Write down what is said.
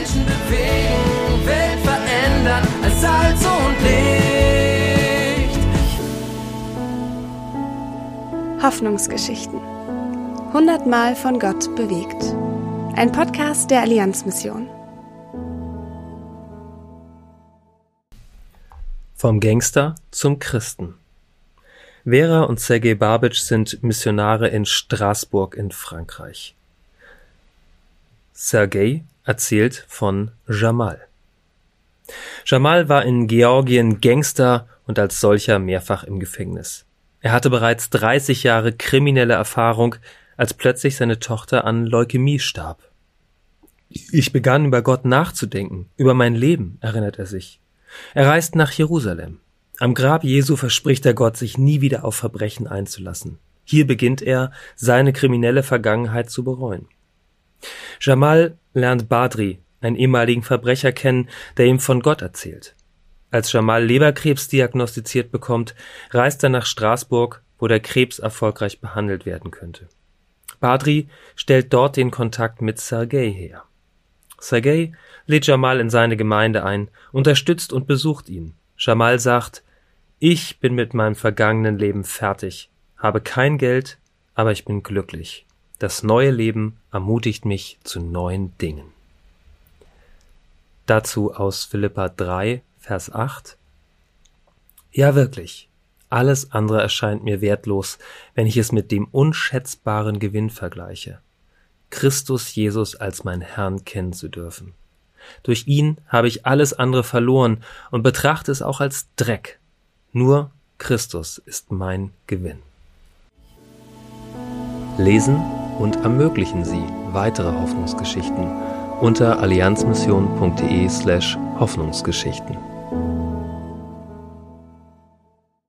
Menschen bewegen, Welt verändern als Salz und Licht. Hoffnungsgeschichten. Hundertmal von Gott bewegt. Ein Podcast der Allianzmission. Vom Gangster zum Christen. Vera und Sergei Babic sind Missionare in Straßburg in Frankreich. Sergei erzählt von Jamal. Jamal war in Georgien Gangster und als solcher mehrfach im Gefängnis. Er hatte bereits 30 Jahre kriminelle Erfahrung, als plötzlich seine Tochter an Leukämie starb. Ich begann über Gott nachzudenken, über mein Leben, erinnert er sich. Er reist nach Jerusalem. Am Grab Jesu verspricht er Gott, sich nie wieder auf Verbrechen einzulassen. Hier beginnt er, seine kriminelle Vergangenheit zu bereuen. Jamal lernt Badri, einen ehemaligen Verbrecher, kennen, der ihm von Gott erzählt. Als Jamal Leberkrebs diagnostiziert bekommt, reist er nach Straßburg, wo der Krebs erfolgreich behandelt werden könnte. Badri stellt dort den Kontakt mit Sergei her. Sergei lädt Jamal in seine Gemeinde ein, unterstützt und besucht ihn. Jamal sagt, ich bin mit meinem vergangenen Leben fertig, habe kein Geld, aber ich bin glücklich. Das neue Leben ermutigt mich zu neuen Dingen. Dazu aus Philippa 3, Vers 8. Ja, wirklich. Alles andere erscheint mir wertlos, wenn ich es mit dem unschätzbaren Gewinn vergleiche. Christus Jesus als mein Herrn kennen zu dürfen. Durch ihn habe ich alles andere verloren und betrachte es auch als Dreck. Nur Christus ist mein Gewinn. Lesen und ermöglichen Sie weitere Hoffnungsgeschichten unter allianzmission.de slash Hoffnungsgeschichten.